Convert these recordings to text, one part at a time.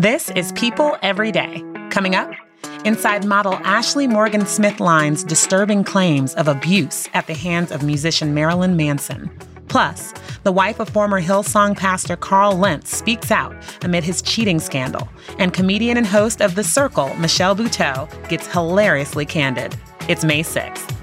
This is People Every Day. Coming up, inside model Ashley Morgan Smithline's disturbing claims of abuse at the hands of musician Marilyn Manson. Plus, the wife of former Hillsong pastor Carl Lentz speaks out amid his cheating scandal, and comedian and host of The Circle, Michelle Buteau, gets hilariously candid. It's May 6th.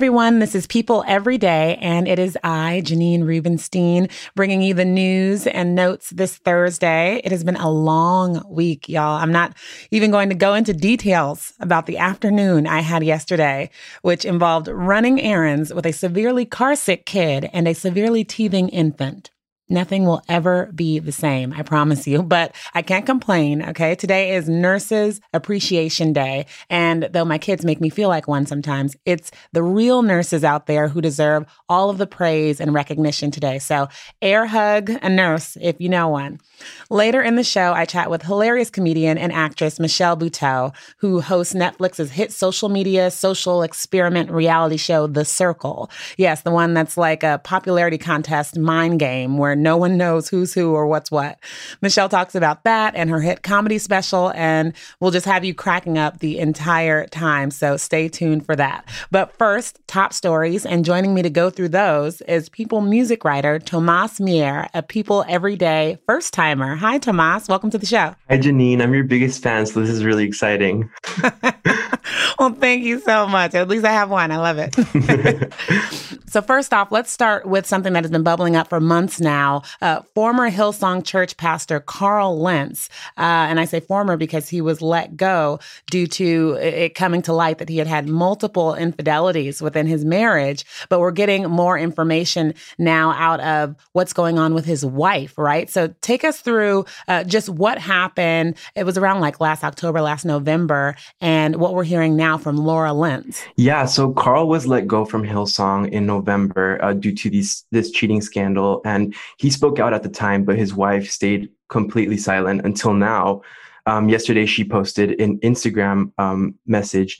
Everyone. This is People Every Day, and it is I, Janine Rubenstein, bringing you the news and notes this Thursday. It has been a long week, y'all. I'm not even going to go into details about the afternoon I had yesterday, which involved running errands with a severely carsick kid and a severely teething infant. Nothing will ever be the same, I promise you. But I can't complain, okay? Today is Nurses Appreciation Day. And though my kids make me feel like one sometimes, it's the real nurses out there who deserve all of the praise and recognition today. So, air hug a nurse if you know one. Later in the show, I chat with hilarious comedian and actress Michelle Buteau, who hosts Netflix's hit social media social experiment reality show, The Circle. Yes, the one that's like a popularity contest mind game where no one knows who's who or what's what. Michelle talks about that and her hit comedy special, and we'll just have you cracking up the entire time. So stay tuned for that. But first, top stories, and joining me to go through those is People music writer Tomas Mier, a People Everyday first timer. Hi, Tomas. Welcome to the show. Hi, Janine. I'm your biggest fan, so this is really exciting. well, thank you so much. At least I have one. I love it. so, first off, let's start with something that has been bubbling up for months now. Uh, former Hillsong Church pastor Carl Lentz, uh, and I say former because he was let go due to it coming to light that he had had multiple infidelities within his marriage. But we're getting more information now out of what's going on with his wife, right? So, take us through uh, just what happened. It was around like last October, last November, and what we're hearing now from Laura Lentz. Yeah, so Carl was let go from Hillsong in November uh, due to these this cheating scandal, and he spoke out at the time, but his wife stayed completely silent until now. Um, yesterday, she posted an Instagram um, message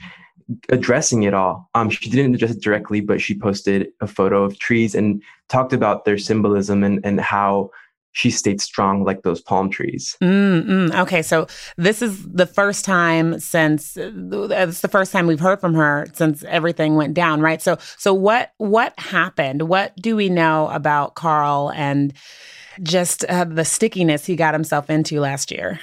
addressing it all. Um, she didn't address it directly, but she posted a photo of trees and talked about their symbolism and, and how she stayed strong like those palm trees. Mm-hmm. Okay, so this is the first time since uh, it's the first time we've heard from her since everything went down, right? So, so what what happened? What do we know about Carl and just uh, the stickiness he got himself into last year?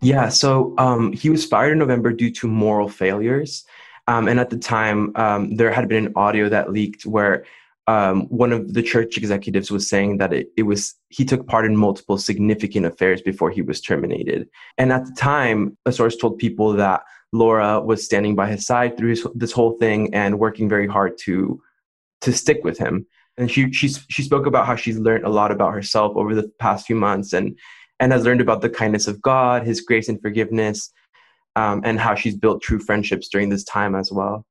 Yeah, so um, he was fired in November due to moral failures. Um, and at the time, um, there had been an audio that leaked where um, one of the church executives was saying that it, it was he took part in multiple significant affairs before he was terminated. And at the time, a source told people that Laura was standing by his side through his, this whole thing and working very hard to to stick with him. And she she she spoke about how she's learned a lot about herself over the past few months and and has learned about the kindness of God, His grace and forgiveness, um, and how she's built true friendships during this time as well.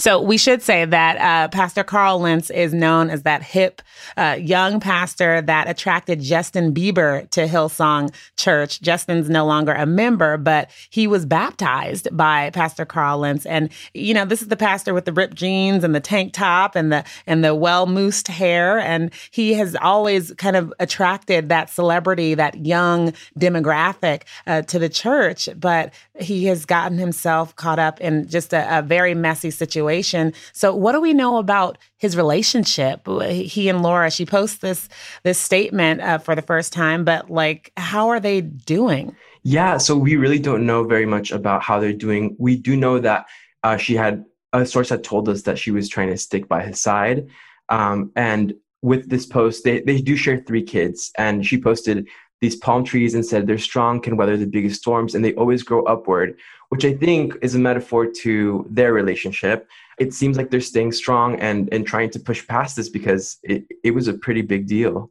So we should say that uh, Pastor Carl Lentz is known as that hip uh, young pastor that attracted Justin Bieber to Hillsong Church. Justin's no longer a member, but he was baptized by Pastor Carl Lentz. And you know, this is the pastor with the ripped jeans and the tank top and the and the well moosed hair, and he has always kind of attracted that celebrity, that young demographic uh, to the church. But he has gotten himself caught up in just a, a very messy situation situation. So, what do we know about his relationship? He and Laura. She posts this this statement uh, for the first time, but like, how are they doing? Yeah, so we really don't know very much about how they're doing. We do know that uh, she had a source had told us that she was trying to stick by his side, um, and with this post, they they do share three kids, and she posted these palm trees and said they're strong, can weather the biggest storms, and they always grow upward, which I think is a metaphor to their relationship. It seems like they're staying strong and, and trying to push past this because it, it was a pretty big deal.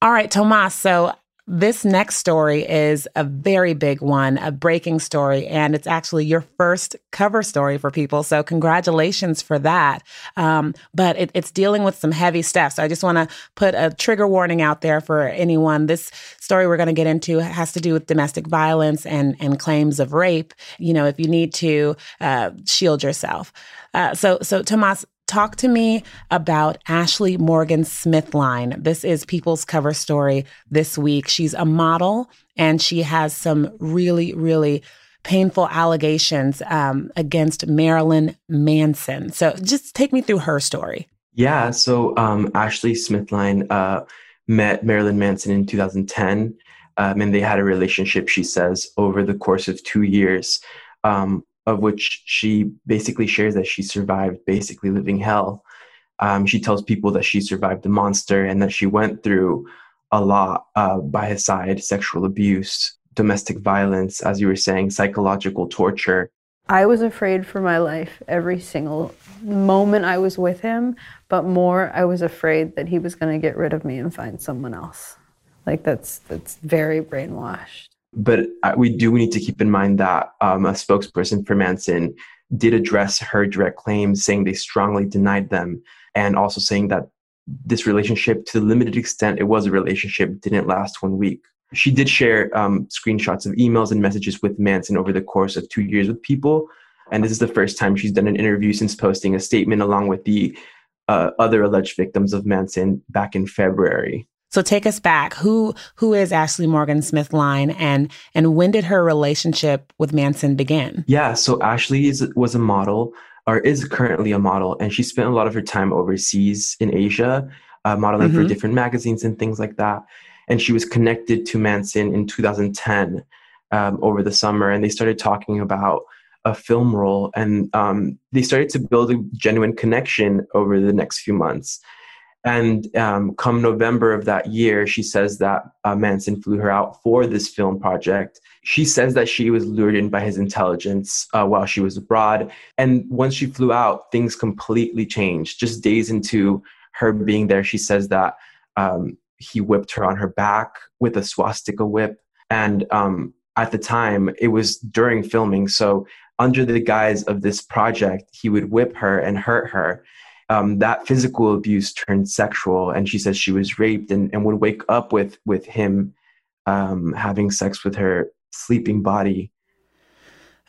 All right, Tomas. So this next story is a very big one, a breaking story, and it's actually your first cover story for people. So, congratulations for that. Um, but it, it's dealing with some heavy stuff. So, I just want to put a trigger warning out there for anyone. This story we're going to get into has to do with domestic violence and, and claims of rape. You know, if you need to uh, shield yourself. Uh, so, so Tomas, talk to me about Ashley Morgan Smithline. This is People's cover story this week. She's a model and she has some really, really painful allegations um, against Marilyn Manson. So just take me through her story. Yeah. So um, Ashley Smithline uh, met Marilyn Manson in 2010, um, and they had a relationship, she says, over the course of two years, um, of which she basically shares that she survived basically living hell. Um, she tells people that she survived the monster and that she went through a lot uh, by his side sexual abuse, domestic violence, as you were saying, psychological torture. I was afraid for my life every single moment I was with him, but more I was afraid that he was going to get rid of me and find someone else. Like that's that's very brainwashed. But we do need to keep in mind that um, a spokesperson for Manson did address her direct claims, saying they strongly denied them, and also saying that this relationship, to the limited extent it was a relationship, didn't last one week. She did share um, screenshots of emails and messages with Manson over the course of two years with people. And this is the first time she's done an interview since posting a statement along with the uh, other alleged victims of Manson back in February. So take us back. Who who is Ashley Morgan Smithline, and and when did her relationship with Manson begin? Yeah, so Ashley is, was a model, or is currently a model, and she spent a lot of her time overseas in Asia, uh, modeling mm-hmm. for different magazines and things like that and she was connected to Manson in 2010 um, over the summer, and they started talking about a film role, and um, they started to build a genuine connection over the next few months. And um, come November of that year, she says that uh, Manson flew her out for this film project. She says that she was lured in by his intelligence uh, while she was abroad. And once she flew out, things completely changed. Just days into her being there, she says that um, he whipped her on her back with a swastika whip. And um, at the time, it was during filming. So, under the guise of this project, he would whip her and hurt her. Um, that physical abuse turned sexual, and she says she was raped and, and would wake up with with him um, having sex with her sleeping body.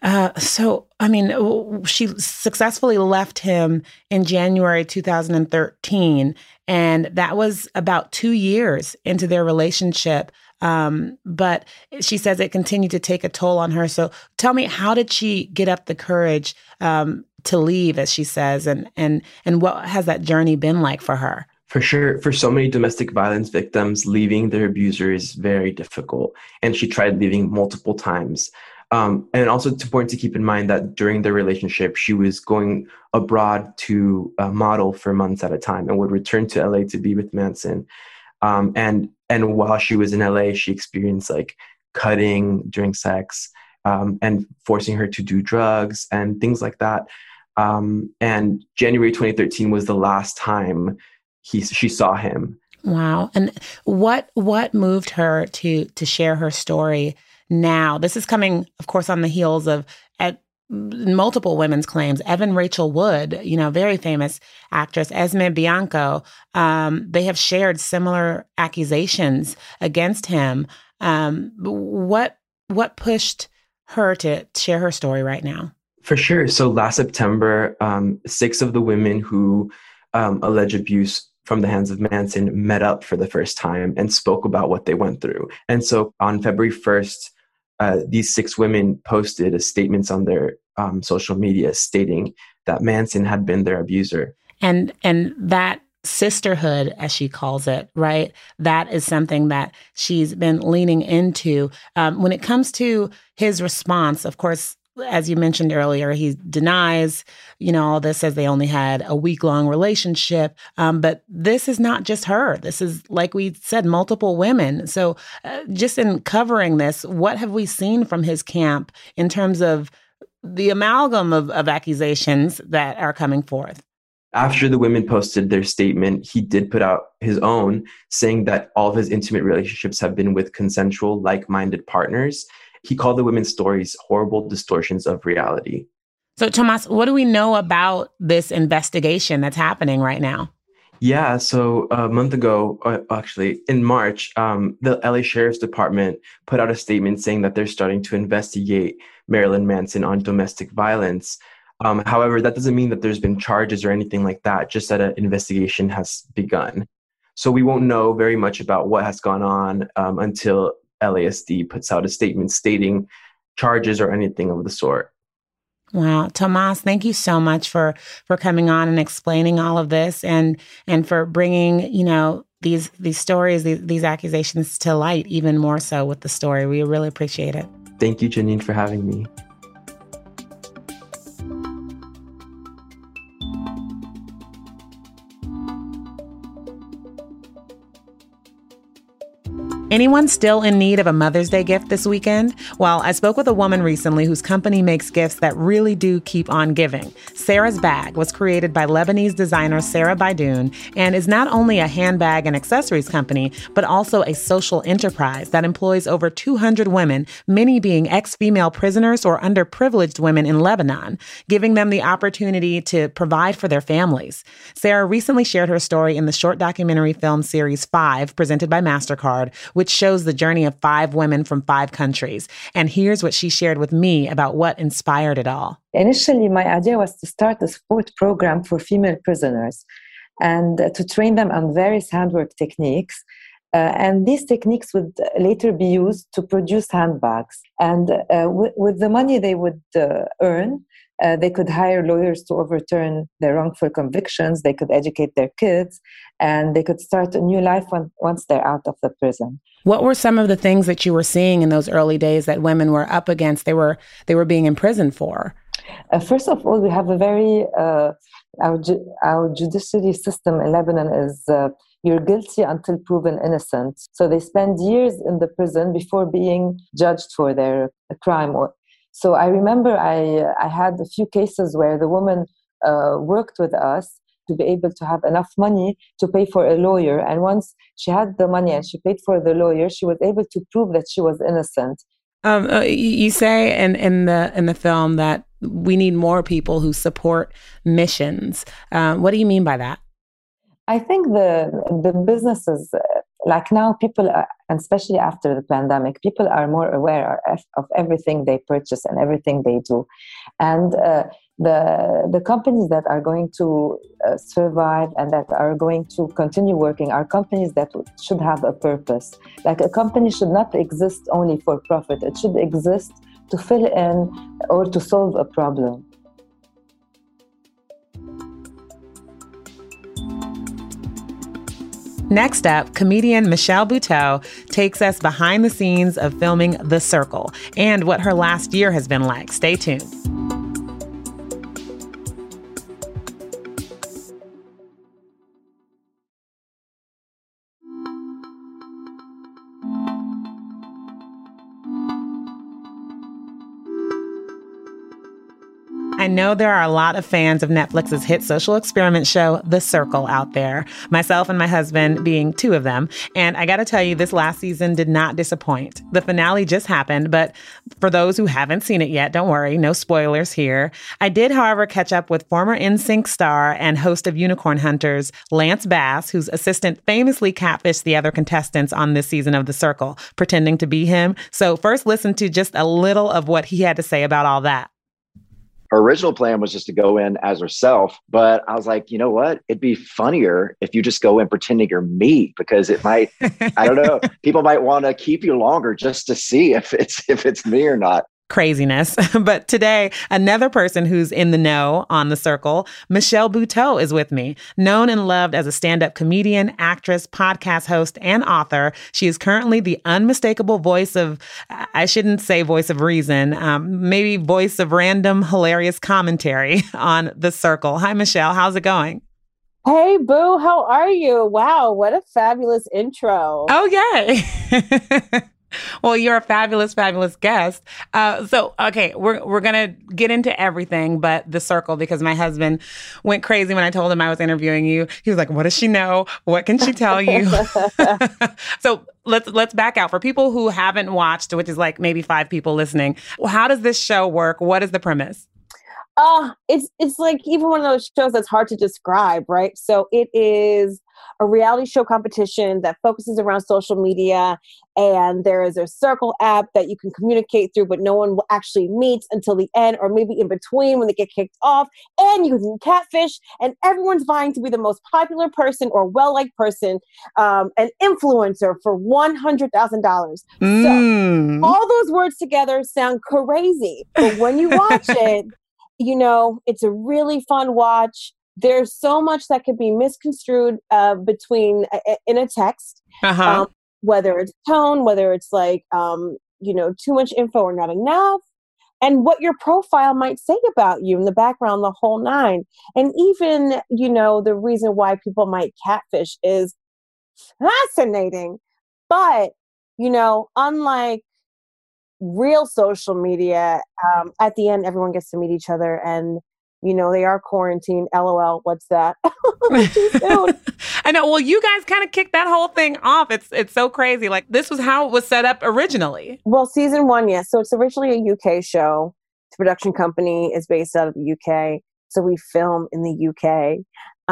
Uh, so, I mean, she successfully left him in January 2013, and that was about two years into their relationship. Um, but she says it continued to take a toll on her. So, tell me, how did she get up the courage um, to leave, as she says, and and and what has that journey been like for her? For sure, for so many domestic violence victims, leaving their abuser is very difficult, and she tried leaving multiple times. Um, and also, it's important to keep in mind that during their relationship, she was going abroad to uh, model for months at a time and would return to LA to be with Manson. Um, and and while she was in LA, she experienced like cutting during sex um, and forcing her to do drugs and things like that. Um, and January 2013 was the last time he she saw him. Wow. And what what moved her to to share her story now. This is coming, of course, on the heels of at multiple women's claims. Evan Rachel Wood, you know, very famous actress, Esme Bianco, um, they have shared similar accusations against him. Um, what what pushed her to share her story right now? For sure. So last September, um, six of the women who um, allege abuse from the hands of Manson met up for the first time and spoke about what they went through. And so on February 1st, uh, these six women posted statements on their um, social media stating that Manson had been their abuser. And and that sisterhood, as she calls it, right? That is something that she's been leaning into. Um, when it comes to his response, of course, as you mentioned earlier, he denies, you know, all this, says they only had a week long relationship. Um, but this is not just her. This is, like we said, multiple women. So, uh, just in covering this, what have we seen from his camp in terms of the amalgam of, of accusations that are coming forth? After the women posted their statement, he did put out his own, saying that all of his intimate relationships have been with consensual, like minded partners he called the women's stories horrible distortions of reality. So, Tomas, what do we know about this investigation that's happening right now? Yeah, so a month ago, uh, actually in March, um, the LA Sheriff's Department put out a statement saying that they're starting to investigate Marilyn Manson on domestic violence. Um, however, that doesn't mean that there's been charges or anything like that, just that an investigation has begun. So we won't know very much about what has gone on um, until LASD puts out a statement stating charges or anything of the sort. Wow, Tomas, thank you so much for for coming on and explaining all of this and and for bringing, you know, these these stories, these, these accusations to light even more so with the story. We really appreciate it. Thank you, Janine, for having me. Anyone still in need of a Mother's Day gift this weekend? Well, I spoke with a woman recently whose company makes gifts that really do keep on giving. Sarah's Bag was created by Lebanese designer Sarah Beydoun and is not only a handbag and accessories company, but also a social enterprise that employs over 200 women, many being ex female prisoners or underprivileged women in Lebanon, giving them the opportunity to provide for their families. Sarah recently shared her story in the short documentary film series Five, presented by MasterCard which shows the journey of five women from five countries. And here's what she shared with me about what inspired it all. Initially, my idea was to start a sport program for female prisoners and uh, to train them on various handwork techniques. Uh, and these techniques would later be used to produce handbags. And uh, w- with the money they would uh, earn, uh, they could hire lawyers to overturn their wrongful convictions. They could educate their kids, and they could start a new life when, once they're out of the prison. What were some of the things that you were seeing in those early days that women were up against? They were they were being imprisoned for. Uh, first of all, we have a very uh, our ju- our judiciary system in Lebanon is. Uh, you're guilty until proven innocent. So they spend years in the prison before being judged for their crime or so I remember I, I had a few cases where the woman uh, worked with us to be able to have enough money to pay for a lawyer. And once she had the money and she paid for the lawyer, she was able to prove that she was innocent. Um, uh, you say in, in the in the film that we need more people who support missions. Um, what do you mean by that? I think the the businesses like now people are, and especially after the pandemic people are more aware of everything they purchase and everything they do and uh, the the companies that are going to uh, survive and that are going to continue working are companies that should have a purpose like a company should not exist only for profit it should exist to fill in or to solve a problem Next up, comedian Michelle Buteau takes us behind the scenes of filming The Circle and what her last year has been like. Stay tuned. Know there are a lot of fans of Netflix's hit social experiment show, The Circle, out there, myself and my husband being two of them. And I got to tell you, this last season did not disappoint. The finale just happened, but for those who haven't seen it yet, don't worry, no spoilers here. I did, however, catch up with former NSYNC star and host of Unicorn Hunters, Lance Bass, whose assistant famously catfished the other contestants on this season of The Circle, pretending to be him. So, first, listen to just a little of what he had to say about all that her original plan was just to go in as herself but i was like you know what? It'd be funnier if you just go in pretending you're me because it might i don't know people might want to keep you longer just to see if it's if it's me or not craziness. but today, another person who's in the know on the circle, Michelle Buteau, is with me. Known and loved as a stand up comedian, actress, podcast host, and author, she is currently the unmistakable voice of, I shouldn't say voice of reason, um, maybe voice of random, hilarious commentary on the circle. Hi, Michelle. How's it going? Hey, Boo, how are you? Wow, what a fabulous intro. Oh, yay. well, you're a fabulous, fabulous guest. Uh, so, okay, we're we're gonna get into everything, but the circle because my husband went crazy when I told him I was interviewing you. He was like, "What does she know? What can she tell you?" so let's let's back out for people who haven't watched, which is like maybe five people listening. How does this show work? What is the premise? Uh, it's it's like even one of those shows that's hard to describe, right? So it is a reality show competition that focuses around social media. And there is a circle app that you can communicate through, but no one will actually meet until the end or maybe in between when they get kicked off. And you can catfish, and everyone's vying to be the most popular person or well liked person, um, an influencer for $100,000. Mm. So all those words together sound crazy. But when you watch it, you know, it's a really fun watch. There's so much that could be misconstrued uh, between uh, in a text, Uh-huh. um, whether it's tone, whether it's like, um, you know, too much info or not enough, and what your profile might say about you in the background, the whole nine. And even, you know, the reason why people might catfish is fascinating. But, you know, unlike real social media, um, at the end, everyone gets to meet each other and, you know, they are quarantined. LOL, what's that? I know. Well, you guys kind of kicked that whole thing off. It's it's so crazy. Like this was how it was set up originally. Well, season one, yes. So it's originally a UK show. The production company is based out of the UK. So we film in the UK.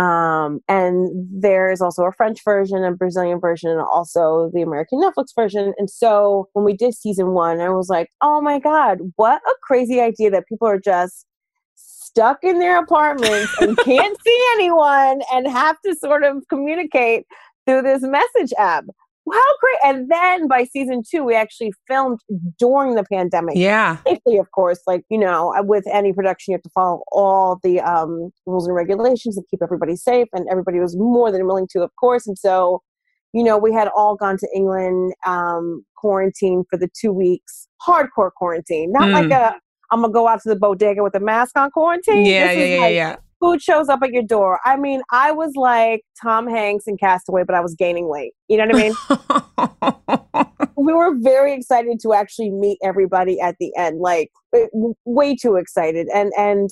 Um, and there's also a French version, a Brazilian version, and also the American Netflix version. And so when we did season one, I was like, oh my God, what a crazy idea that people are just stuck in their apartments and can't see anyone and have to sort of communicate through this message app. How great. And then by season two, we actually filmed during the pandemic. Yeah. Safely, of course, like, you know, with any production, you have to follow all the um, rules and regulations to keep everybody safe. And everybody was more than willing to, of course. And so, you know, we had all gone to England, um, quarantine for the two weeks, hardcore quarantine, not Mm. like a, I'm gonna go out to the bodega with a mask on quarantine. Yeah, This yeah, is yeah, like yeah. Food shows up at your door. I mean, I was like Tom Hanks in Castaway, but I was gaining weight. You know what I mean? we were very excited to actually meet everybody at the end like eh, w- way too excited and and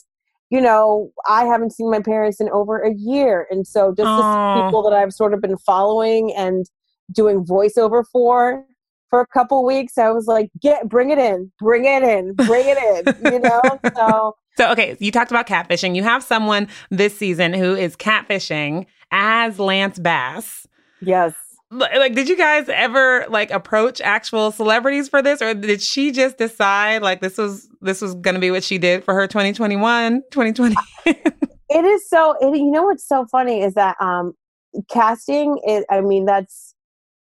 you know i haven't seen my parents in over a year and so just the people that i've sort of been following and doing voiceover for for a couple weeks i was like get bring it in bring it in bring it in you know so So, okay, you talked about catfishing. You have someone this season who is catfishing as Lance Bass. yes Like, did you guys ever like approach actual celebrities for this, or did she just decide like this was this was going to be what she did for her 2021, 2020? it is so it, you know what's so funny is that um casting is i mean that's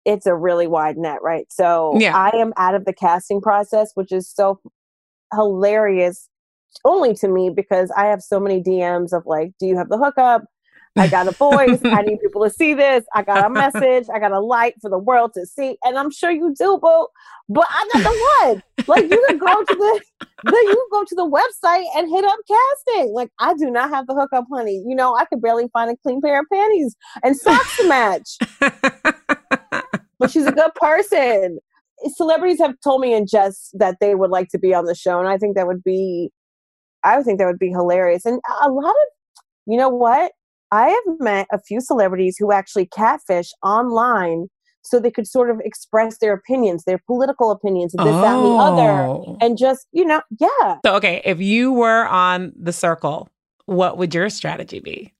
it's a really wide net right so Yeah. i am out of the casting process which is so hilarious only to me because i have so many dms of like do you have the hookup i got a voice i need people to see this i got a message i got a light for the world to see and i'm sure you do boo but i'm not the one like you can go to the then you can go to the website and hit up casting. Like I do not have the hookup, honey. You know, I could barely find a clean pair of panties and socks to match. But she's a good person. Celebrities have told me in jest that they would like to be on the show, and I think that would be, I would think that would be hilarious. And a lot of, you know what? I have met a few celebrities who actually catfish online so they could sort of express their opinions, their political opinions, and this, that, and the other Oh. and just you know yeah So, okay, if you were on the circle, what would your strategy be?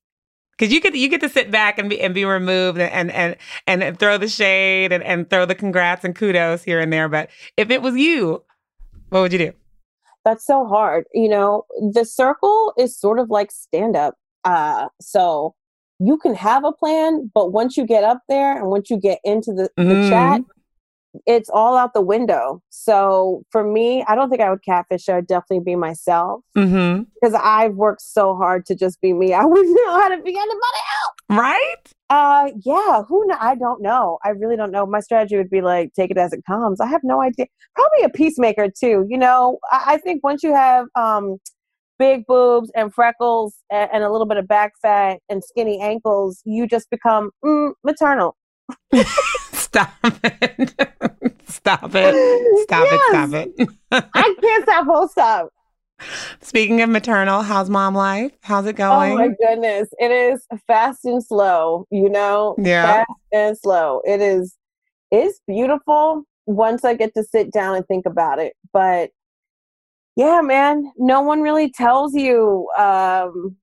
Because you get you get to sit back and be and be removed and and and, and throw the shade and, and throw the congrats and kudos here and there. But if it was you, what would you do? that's so hard you know the circle is sort of like stand up uh so you can have a plan but once you get up there and once you get into the, the Mhm. chat it's all out the window so for me i don't think i would catfish i would definitely be myself Mm-hmm. because i've worked so hard to just be me i wouldn't know how to be anybody else, Right? Uh, yeah. Who? Kn- I don't know. I really don't know. My strategy would be like take it as it comes. I have no idea. Probably a peacemaker too. You know, I, I think once you have um big boobs and freckles and, and a little bit of back fat and skinny ankles, you just become mm, maternal. Stop it. stop it. Stop it. Stop it. I can't stop. Full stop. Speaking of maternal, how's mom life? How's it going? Oh my goodness, it is fast and slow. You know, Yeah. fast and slow. It is. It's beautiful once I get to sit down and think about it. But yeah, man, no one really tells you um,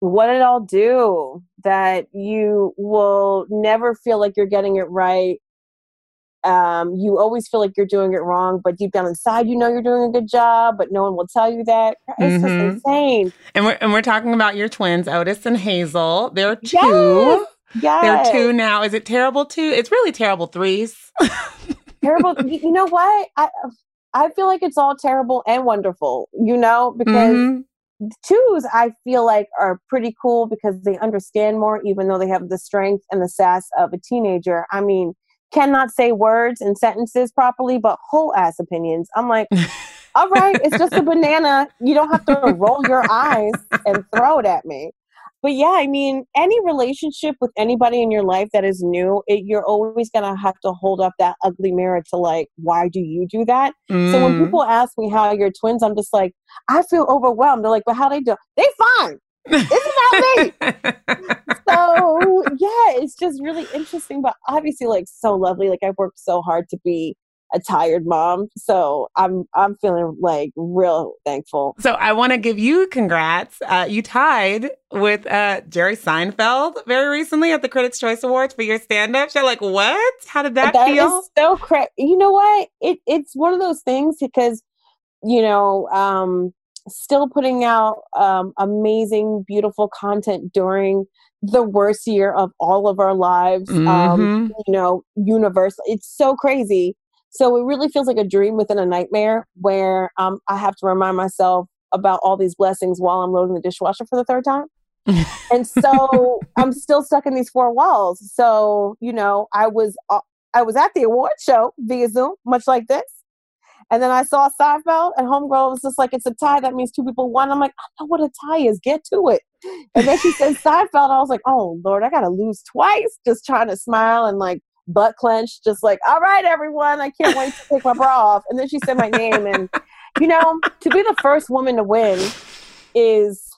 what it all do that you will never feel like you're getting it right um, you always feel like you're doing it wrong, but deep down inside, you know you're doing a good job, but no one will tell you that. It's mm-hmm. just insane. And we're and we're talking about your twins, Otis and Hazel. They're two. Yes. yes. They're two now. Is it terrible two? It's really terrible threes. terrible. You know what? I I feel like it's all terrible and wonderful. You know because. Mm-hmm twos i feel like are pretty cool because they understand more even though they have the strength and the sass of a teenager i mean cannot say words and sentences properly, but whole ass opinions. I'm like, all right, it's just a banana. You don't have to roll your eyes and throw it at me. But yeah, I mean, any relationship with anybody in your life that is new, it, you're always going to have to hold up that ugly mirror to like, why do you do that? Mm. So when mm. people ask me how you're twins, I'm just like, I feel overwhelmed. They're like, but how they do? They fine. It's not me. so yeah, it's just really interesting, but obviously like so lovely. Like I've worked so hard to be a tired mom. So I'm I'm feeling like real thankful. So I want to give you congrats. Uh, you tied with uh, Jerry Seinfeld very recently at the Critics' Choice Awards for your stand-up show. Like what? How did that, that feel? so crazy. You know what? It it's one of those things because you know um, still putting out um, amazing, beautiful content during the worst year of all of our lives. Um, mm-hmm. Um, you know, universe. It's so crazy. So it really feels like a dream within a nightmare where um, I have to remind myself about all these blessings while I'm loading the dishwasher for the third time. and so I'm still stuck in these four walls. So, you know, I was uh, I was at the award show via Zoom, much like this. And then I saw Seinfeld, and Homegirl was just like, "It's a tie. That means two people won." I'm like, "I know what a tie is. Get to it." And then she said Seinfeld. I was like, "Oh Lord, I gotta lose twice." Just trying to smile and like butt clench, just like, "All right, everyone, I can't wait to take my bra off." And then she said my name, and you know, to be the first woman to win is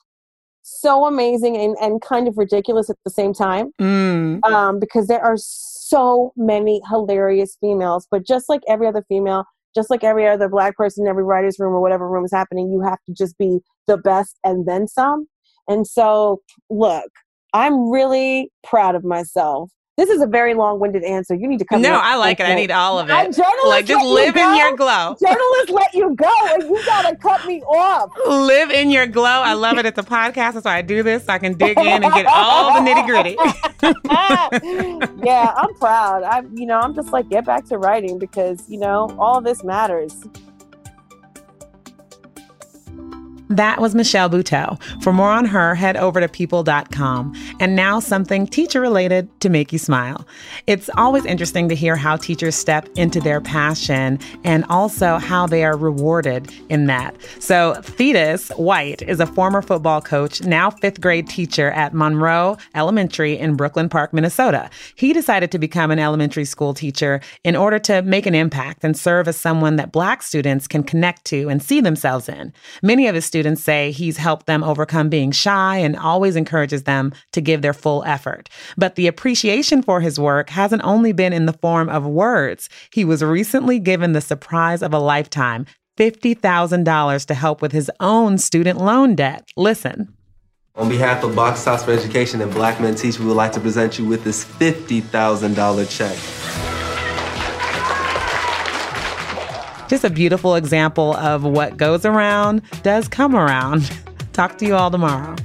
so amazing and, and kind of ridiculous at the same time mm. um, because there are so many hilarious females but just like every other female just like every other black person in every writer's room or whatever room is happening, you have to just be the best and then some. And so, look, I'm really proud of myself this is a very long-winded answer. You need to come. No, I like it. I need all of it. Like just live in your glow. Journalists let you go, and you gotta cut me off. Live in your glow. I love it. It's a podcast. That's why I do this. So I can dig in and get all the nitty gritty. yeah, I'm proud. I, you know, I'm just like get back to writing because you know all this matters. That was Michelle Buteau. For more on her, head over to people.com. And now something teacher related to make you smile. It's always interesting to hear how teachers step into their passion and also how they are rewarded in that. So, Thetis White is a former football coach, now fifth grade teacher at Monroe Elementary in Brooklyn Park, Minnesota. He decided to become an elementary school teacher in order to make an impact and serve as someone that Black students can connect to and see themselves in. Many of his students say he's helped them overcome being shy and always encourages them to give their full effort. But the appreciation for his work hasn't only been in the form of words. He was recently given the surprise of a lifetime $50,000 to help with his own student loan debt. Listen. On behalf of Box Tops for Education and Black Men Teach, we would like to present you with this $50,000 check. Just a beautiful example of what goes around does come around. Talk to you all tomorrow.